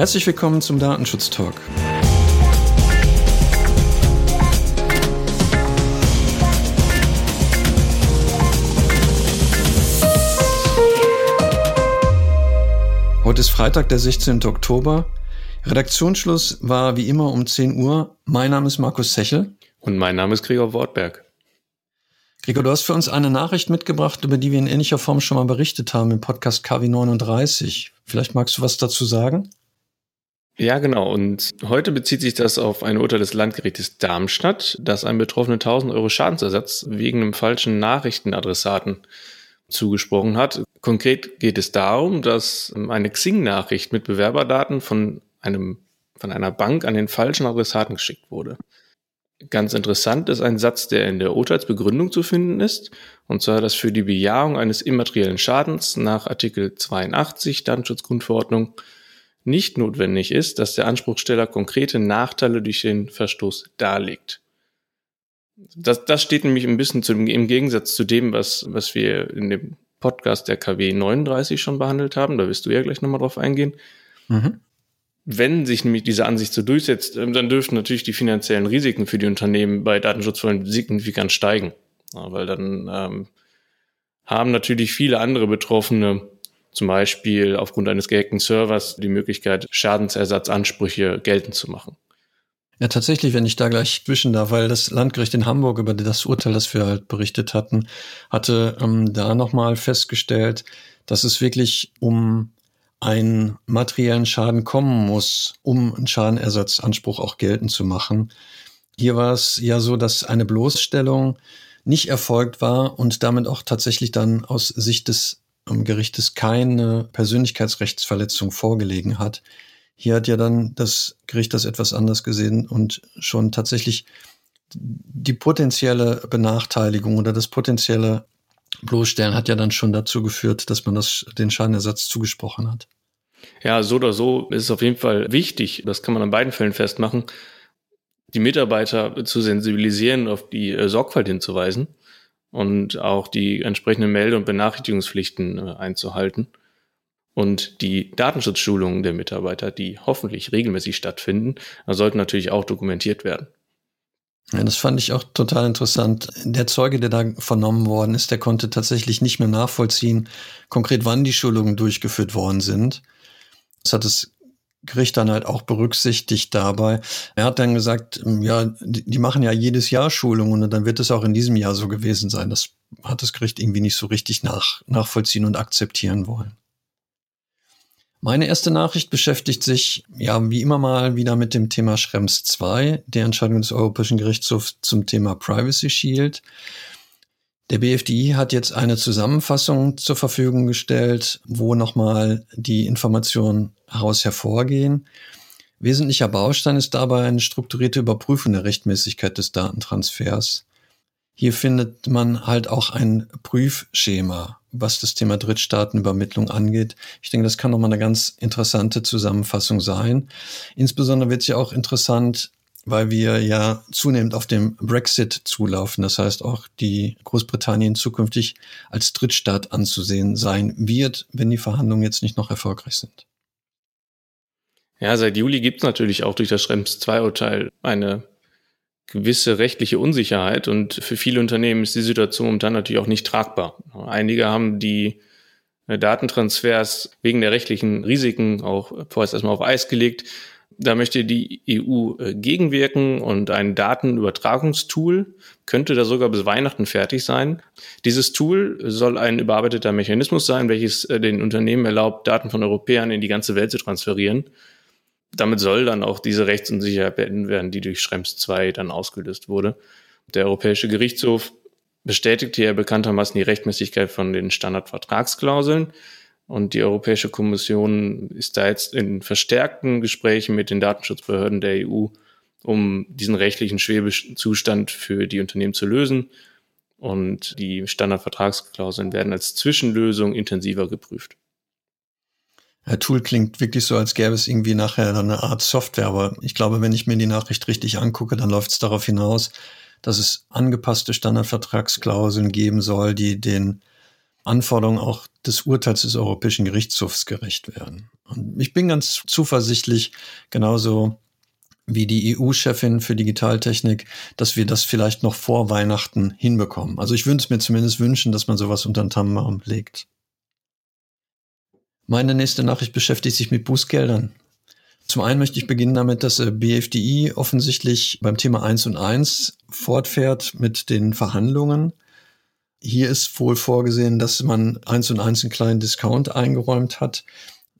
Herzlich willkommen zum Datenschutz Talk. Heute ist Freitag, der 16. Oktober. Redaktionsschluss war wie immer um 10 Uhr. Mein Name ist Markus Sechel. Und mein Name ist Gregor Wortberg. Gregor, du hast für uns eine Nachricht mitgebracht, über die wir in ähnlicher Form schon mal berichtet haben im Podcast KW 39. Vielleicht magst du was dazu sagen? Ja, genau. Und heute bezieht sich das auf ein Urteil des Landgerichtes Darmstadt, das einem Betroffenen 1000 Euro Schadensersatz wegen einem falschen Nachrichtenadressaten zugesprochen hat. Konkret geht es darum, dass eine Xing-Nachricht mit Bewerberdaten von einem, von einer Bank an den falschen Adressaten geschickt wurde. Ganz interessant ist ein Satz, der in der Urteilsbegründung zu finden ist, und zwar, dass für die Bejahung eines immateriellen Schadens nach Artikel 82 Datenschutzgrundverordnung nicht notwendig ist, dass der Anspruchsteller konkrete Nachteile durch den Verstoß darlegt. Das, das steht nämlich ein bisschen zu, im Gegensatz zu dem, was, was wir in dem Podcast der KW 39 schon behandelt haben. Da wirst du ja gleich nochmal drauf eingehen. Mhm. Wenn sich nämlich diese Ansicht so durchsetzt, ähm, dann dürften natürlich die finanziellen Risiken für die Unternehmen bei Datenschutzfällen signifikant steigen. Ja, weil dann ähm, haben natürlich viele andere Betroffene, zum Beispiel aufgrund eines gehackten Servers, die Möglichkeit, Schadensersatzansprüche geltend zu machen. Ja, tatsächlich, wenn ich da gleich zwischen darf, weil das Landgericht in Hamburg über das Urteil, das wir halt berichtet hatten, hatte ähm, da nochmal festgestellt, dass es wirklich um einen materiellen Schaden kommen muss, um einen Schadenersatzanspruch auch geltend zu machen. Hier war es ja so, dass eine Bloßstellung nicht erfolgt war und damit auch tatsächlich dann aus Sicht des Gerichtes keine Persönlichkeitsrechtsverletzung vorgelegen hat. Hier hat ja dann das Gericht das etwas anders gesehen und schon tatsächlich die potenzielle Benachteiligung oder das potenzielle Bloßstellen hat ja dann schon dazu geführt, dass man das, den Schadenersatz zugesprochen hat. Ja, so oder so ist es auf jeden Fall wichtig, das kann man an beiden Fällen festmachen, die Mitarbeiter zu sensibilisieren, auf die äh, Sorgfalt hinzuweisen und auch die entsprechenden Melde- und Benachrichtigungspflichten äh, einzuhalten. Und die Datenschutzschulungen der Mitarbeiter, die hoffentlich regelmäßig stattfinden, sollten natürlich auch dokumentiert werden. Ja, das fand ich auch total interessant. Der Zeuge, der da vernommen worden ist, der konnte tatsächlich nicht mehr nachvollziehen, konkret wann die Schulungen durchgeführt worden sind. Das hat das Gericht dann halt auch berücksichtigt dabei. Er hat dann gesagt, ja, die machen ja jedes Jahr Schulungen und dann wird es auch in diesem Jahr so gewesen sein. Das hat das Gericht irgendwie nicht so richtig nach, nachvollziehen und akzeptieren wollen. Meine erste Nachricht beschäftigt sich ja wie immer mal wieder mit dem Thema Schrems 2, der Entscheidung des Europäischen Gerichtshofs zum Thema Privacy Shield. Der BFDI hat jetzt eine Zusammenfassung zur Verfügung gestellt, wo nochmal die Informationen heraus hervorgehen. Wesentlicher Baustein ist dabei eine strukturierte Überprüfung der Rechtmäßigkeit des Datentransfers. Hier findet man halt auch ein Prüfschema, was das Thema Drittstaatenübermittlung angeht. Ich denke, das kann nochmal eine ganz interessante Zusammenfassung sein. Insbesondere wird es ja auch interessant, weil wir ja zunehmend auf dem Brexit zulaufen. Das heißt, auch die Großbritannien zukünftig als Drittstaat anzusehen sein wird, wenn die Verhandlungen jetzt nicht noch erfolgreich sind. Ja, seit Juli gibt es natürlich auch durch das Schrems II-Urteil eine gewisse rechtliche Unsicherheit und für viele Unternehmen ist die Situation momentan natürlich auch nicht tragbar. Einige haben die äh, Datentransfers wegen der rechtlichen Risiken auch vorerst erstmal auf Eis gelegt. Da möchte die EU äh, gegenwirken und ein Datenübertragungstool könnte da sogar bis Weihnachten fertig sein. Dieses Tool soll ein überarbeiteter Mechanismus sein, welches äh, den Unternehmen erlaubt, Daten von Europäern in die ganze Welt zu transferieren damit soll dann auch diese Rechtsunsicherheit beenden werden, die durch Schrems 2 dann ausgelöst wurde. Der Europäische Gerichtshof bestätigte ja bekanntermaßen die Rechtmäßigkeit von den Standardvertragsklauseln. Und die Europäische Kommission ist da jetzt in verstärkten Gesprächen mit den Datenschutzbehörden der EU, um diesen rechtlichen Schwebezustand für die Unternehmen zu lösen. Und die Standardvertragsklauseln werden als Zwischenlösung intensiver geprüft. Tool klingt wirklich so, als gäbe es irgendwie nachher eine Art Software, aber ich glaube, wenn ich mir die Nachricht richtig angucke, dann läuft es darauf hinaus, dass es angepasste Standardvertragsklauseln geben soll, die den Anforderungen auch des Urteils des Europäischen Gerichtshofs gerecht werden. Und ich bin ganz zuversichtlich, genauso wie die EU-Chefin für Digitaltechnik, dass wir das vielleicht noch vor Weihnachten hinbekommen. Also ich würde es mir zumindest wünschen, dass man sowas unter den Tannenbaum legt. Meine nächste Nachricht beschäftigt sich mit Bußgeldern. Zum einen möchte ich beginnen damit, dass äh, BFDI offensichtlich beim Thema 1 und 1 fortfährt mit den Verhandlungen. Hier ist wohl vorgesehen, dass man 1 und 1 einen kleinen Discount eingeräumt hat.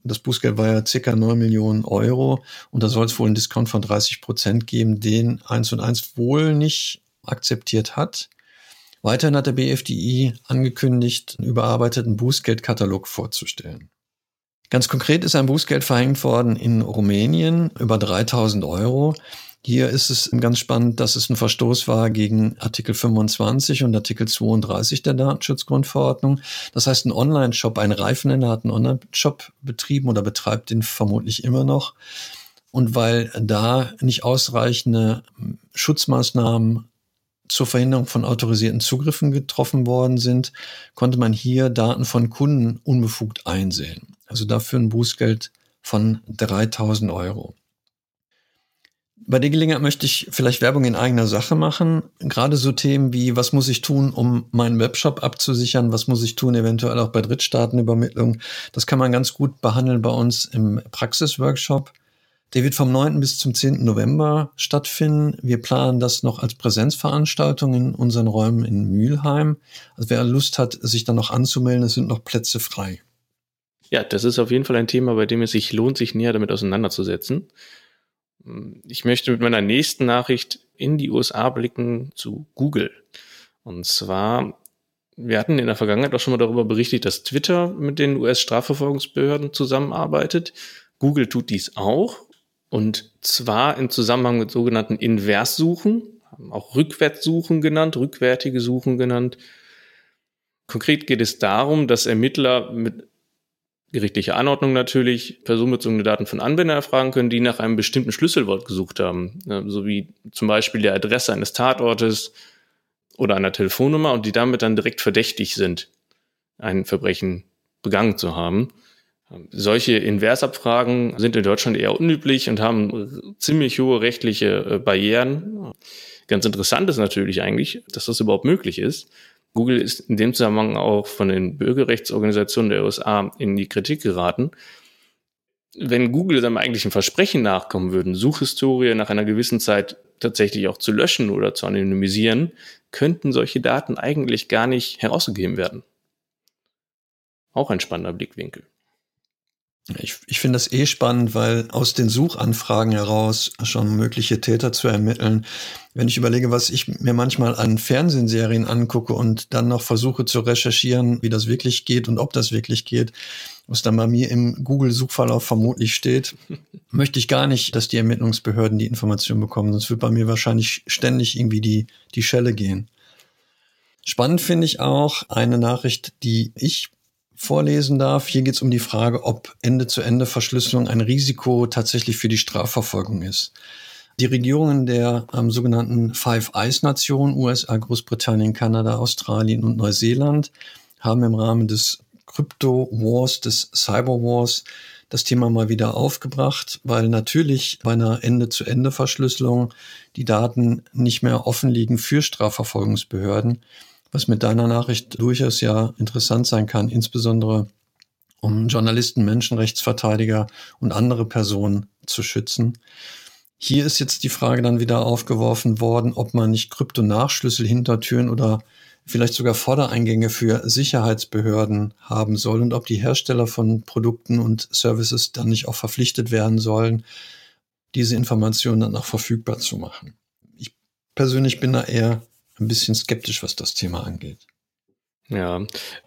Das Bußgeld war ja circa 9 Millionen Euro und da soll es wohl einen Discount von 30 Prozent geben, den 1 und 1 wohl nicht akzeptiert hat. Weiterhin hat der BFDI angekündigt, einen überarbeiteten Bußgeldkatalog vorzustellen. Ganz konkret ist ein Bußgeld verhängt worden in Rumänien über 3000 Euro. Hier ist es ganz spannend, dass es ein Verstoß war gegen Artikel 25 und Artikel 32 der Datenschutzgrundverordnung. Das heißt, ein Online-Shop, ein Reifenhändler hat einen Online-Shop betrieben oder betreibt den vermutlich immer noch. Und weil da nicht ausreichende Schutzmaßnahmen zur Verhinderung von autorisierten Zugriffen getroffen worden sind, konnte man hier Daten von Kunden unbefugt einsehen. Also dafür ein Bußgeld von 3000 Euro. Bei der Gelegenheit möchte ich vielleicht Werbung in eigener Sache machen. Gerade so Themen wie, was muss ich tun, um meinen Webshop abzusichern? Was muss ich tun, eventuell auch bei Drittstaatenübermittlung? Das kann man ganz gut behandeln bei uns im Praxisworkshop. Der wird vom 9. bis zum 10. November stattfinden. Wir planen das noch als Präsenzveranstaltung in unseren Räumen in Mülheim. Also wer Lust hat, sich dann noch anzumelden, es sind noch Plätze frei. Ja, das ist auf jeden Fall ein Thema, bei dem es sich lohnt, sich näher damit auseinanderzusetzen. Ich möchte mit meiner nächsten Nachricht in die USA blicken zu Google. Und zwar, wir hatten in der Vergangenheit auch schon mal darüber berichtet, dass Twitter mit den US-Strafverfolgungsbehörden zusammenarbeitet. Google tut dies auch. Und zwar im Zusammenhang mit sogenannten Inverssuchen, auch Rückwärtssuchen genannt, rückwärtige Suchen genannt. Konkret geht es darum, dass Ermittler mit gerichtliche Anordnung natürlich personenbezogene Daten von Anwendern erfragen können, die nach einem bestimmten Schlüsselwort gesucht haben, so wie zum Beispiel der Adresse eines Tatortes oder einer Telefonnummer und die damit dann direkt verdächtig sind, ein Verbrechen begangen zu haben. Solche Inversabfragen sind in Deutschland eher unüblich und haben ziemlich hohe rechtliche äh, Barrieren. Ganz interessant ist natürlich eigentlich, dass das überhaupt möglich ist. Google ist in dem Zusammenhang auch von den Bürgerrechtsorganisationen der USA in die Kritik geraten. Wenn Google seinem eigentlichen Versprechen nachkommen würden, Suchhistorie nach einer gewissen Zeit tatsächlich auch zu löschen oder zu anonymisieren, könnten solche Daten eigentlich gar nicht herausgegeben werden. Auch ein spannender Blickwinkel. Ich, ich finde das eh spannend, weil aus den Suchanfragen heraus schon mögliche Täter zu ermitteln. Wenn ich überlege, was ich mir manchmal an Fernsehserien angucke und dann noch versuche zu recherchieren, wie das wirklich geht und ob das wirklich geht, was dann bei mir im Google-Suchverlauf vermutlich steht, möchte ich gar nicht, dass die Ermittlungsbehörden die Information bekommen. Sonst wird bei mir wahrscheinlich ständig irgendwie die, die Schelle gehen. Spannend finde ich auch eine Nachricht, die ich vorlesen darf. Hier geht es um die Frage, ob Ende-zu-Ende-Verschlüsselung ein Risiko tatsächlich für die Strafverfolgung ist. Die Regierungen der ähm, sogenannten Five Eyes Nationen, USA, Großbritannien, Kanada, Australien und Neuseeland, haben im Rahmen des Crypto Wars, des Cyber Wars, das Thema mal wieder aufgebracht, weil natürlich bei einer Ende-zu-Ende-Verschlüsselung die Daten nicht mehr offen liegen für Strafverfolgungsbehörden was mit deiner Nachricht durchaus ja interessant sein kann, insbesondere um Journalisten, Menschenrechtsverteidiger und andere Personen zu schützen. Hier ist jetzt die Frage dann wieder aufgeworfen worden, ob man nicht Kryptonachschlüssel, Hintertüren oder vielleicht sogar Vordereingänge für Sicherheitsbehörden haben soll und ob die Hersteller von Produkten und Services dann nicht auch verpflichtet werden sollen, diese Informationen dann auch verfügbar zu machen. Ich persönlich bin da eher ein bisschen skeptisch, was das Thema angeht. Ja,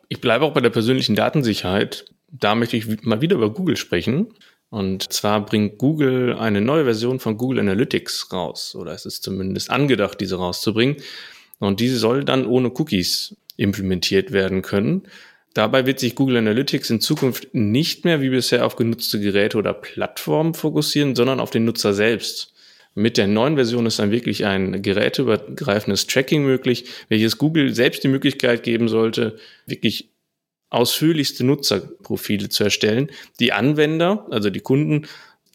ich bleibe auch bei der persönlichen Datensicherheit. Da möchte ich mal wieder über Google sprechen. Und zwar bringt Google eine neue Version von Google Analytics raus. Oder es ist zumindest angedacht, diese rauszubringen. Und diese soll dann ohne Cookies implementiert werden können. Dabei wird sich Google Analytics in Zukunft nicht mehr wie bisher auf genutzte Geräte oder Plattformen fokussieren, sondern auf den Nutzer selbst. Mit der neuen Version ist dann wirklich ein geräteübergreifendes Tracking möglich, welches Google selbst die Möglichkeit geben sollte, wirklich ausführlichste Nutzerprofile zu erstellen. Die Anwender, also die Kunden,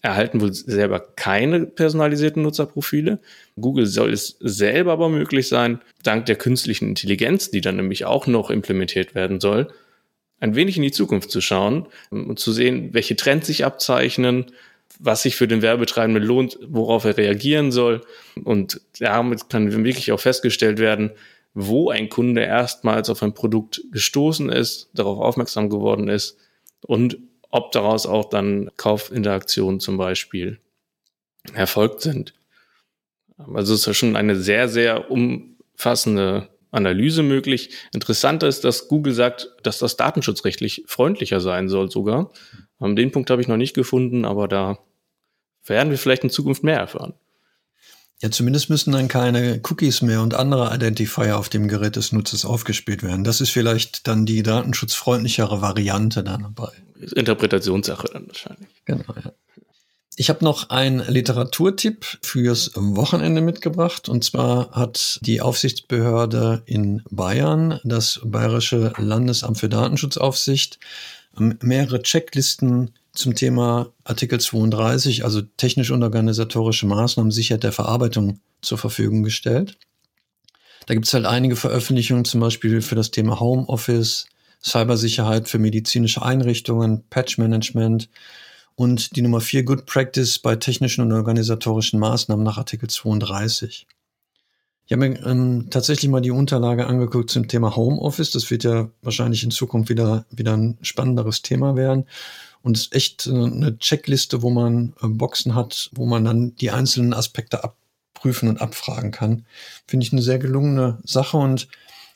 erhalten wohl selber keine personalisierten Nutzerprofile. Google soll es selber aber möglich sein, dank der künstlichen Intelligenz, die dann nämlich auch noch implementiert werden soll, ein wenig in die Zukunft zu schauen und zu sehen, welche Trends sich abzeichnen, was sich für den Werbetreibenden lohnt, worauf er reagieren soll. Und damit kann wirklich auch festgestellt werden, wo ein Kunde erstmals auf ein Produkt gestoßen ist, darauf aufmerksam geworden ist und ob daraus auch dann Kaufinteraktionen zum Beispiel erfolgt sind. Also es ist ja schon eine sehr, sehr umfassende Analyse möglich. Interessant ist, dass Google sagt, dass das datenschutzrechtlich freundlicher sein soll sogar. Den Punkt habe ich noch nicht gefunden, aber da werden wir vielleicht in Zukunft mehr erfahren. Ja, zumindest müssen dann keine Cookies mehr und andere Identifier auf dem Gerät des Nutzers aufgespielt werden. Das ist vielleicht dann die datenschutzfreundlichere Variante dann dabei. Interpretationssache dann wahrscheinlich. Genau, ja. Ich habe noch einen Literaturtipp fürs Wochenende mitgebracht. Und zwar hat die Aufsichtsbehörde in Bayern, das Bayerische Landesamt für Datenschutzaufsicht, mehrere Checklisten zum Thema Artikel 32, also technisch und organisatorische Maßnahmen Sicherheit der Verarbeitung zur Verfügung gestellt. Da gibt es halt einige Veröffentlichungen, zum Beispiel für das Thema Homeoffice, Cybersicherheit für medizinische Einrichtungen, Patch-Management und die Nummer 4 Good Practice bei technischen und organisatorischen Maßnahmen nach Artikel 32. Ich habe mir ähm, tatsächlich mal die Unterlage angeguckt zum Thema Homeoffice. Das wird ja wahrscheinlich in Zukunft wieder, wieder ein spannenderes Thema werden. Und es ist echt eine Checkliste, wo man äh, Boxen hat, wo man dann die einzelnen Aspekte abprüfen und abfragen kann. Finde ich eine sehr gelungene Sache und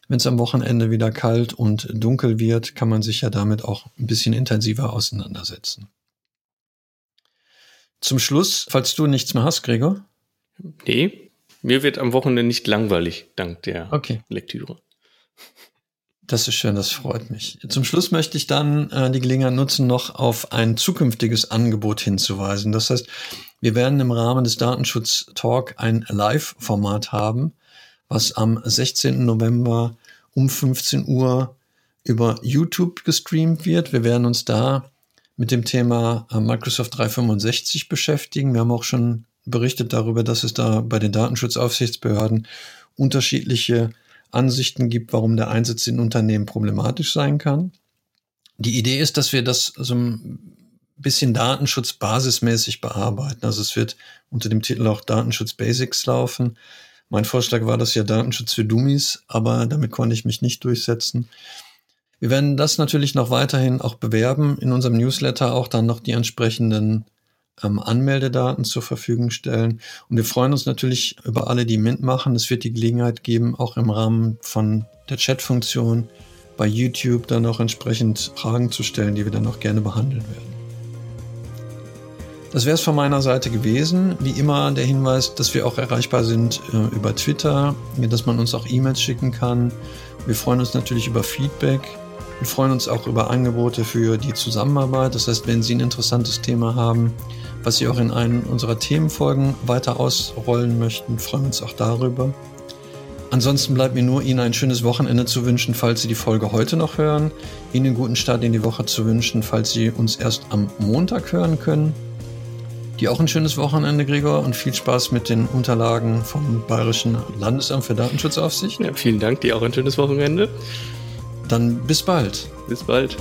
wenn es am Wochenende wieder kalt und dunkel wird, kann man sich ja damit auch ein bisschen intensiver auseinandersetzen. Zum Schluss, falls du nichts mehr hast, Gregor. Nee, mir wird am Wochenende nicht langweilig, dank der okay. Lektüre. Das ist schön, das freut mich. Zum Schluss möchte ich dann äh, die Gelegenheit nutzen, noch auf ein zukünftiges Angebot hinzuweisen. Das heißt, wir werden im Rahmen des Datenschutz Talk ein Live-Format haben, was am 16. November um 15 Uhr über YouTube gestreamt wird. Wir werden uns da mit dem Thema äh, Microsoft 365 beschäftigen. Wir haben auch schon berichtet darüber, dass es da bei den Datenschutzaufsichtsbehörden unterschiedliche Ansichten gibt, warum der Einsatz in Unternehmen problematisch sein kann. Die Idee ist, dass wir das so ein bisschen Datenschutz basismäßig bearbeiten. Also es wird unter dem Titel auch Datenschutz Basics laufen. Mein Vorschlag war das ja Datenschutz für Dummies, aber damit konnte ich mich nicht durchsetzen. Wir werden das natürlich noch weiterhin auch bewerben, in unserem Newsletter auch dann noch die entsprechenden ähm, Anmeldedaten zur Verfügung stellen. Und wir freuen uns natürlich über alle, die mitmachen. Es wird die Gelegenheit geben, auch im Rahmen von der Chat-Funktion bei YouTube dann auch entsprechend Fragen zu stellen, die wir dann auch gerne behandeln werden. Das wäre es von meiner Seite gewesen. Wie immer der Hinweis, dass wir auch erreichbar sind äh, über Twitter, dass man uns auch E-Mails schicken kann. Wir freuen uns natürlich über Feedback. Wir freuen uns auch über Angebote für die Zusammenarbeit. Das heißt, wenn Sie ein interessantes Thema haben, was Sie auch in einen unserer Themenfolgen weiter ausrollen möchten, freuen wir uns auch darüber. Ansonsten bleibt mir nur Ihnen ein schönes Wochenende zu wünschen, falls Sie die Folge heute noch hören. Ihnen einen guten Start in die Woche zu wünschen, falls Sie uns erst am Montag hören können. Dir auch ein schönes Wochenende, Gregor, und viel Spaß mit den Unterlagen vom Bayerischen Landesamt für Datenschutzaufsicht. Ja, vielen Dank, dir auch ein schönes Wochenende. Dann bis bald. Bis bald.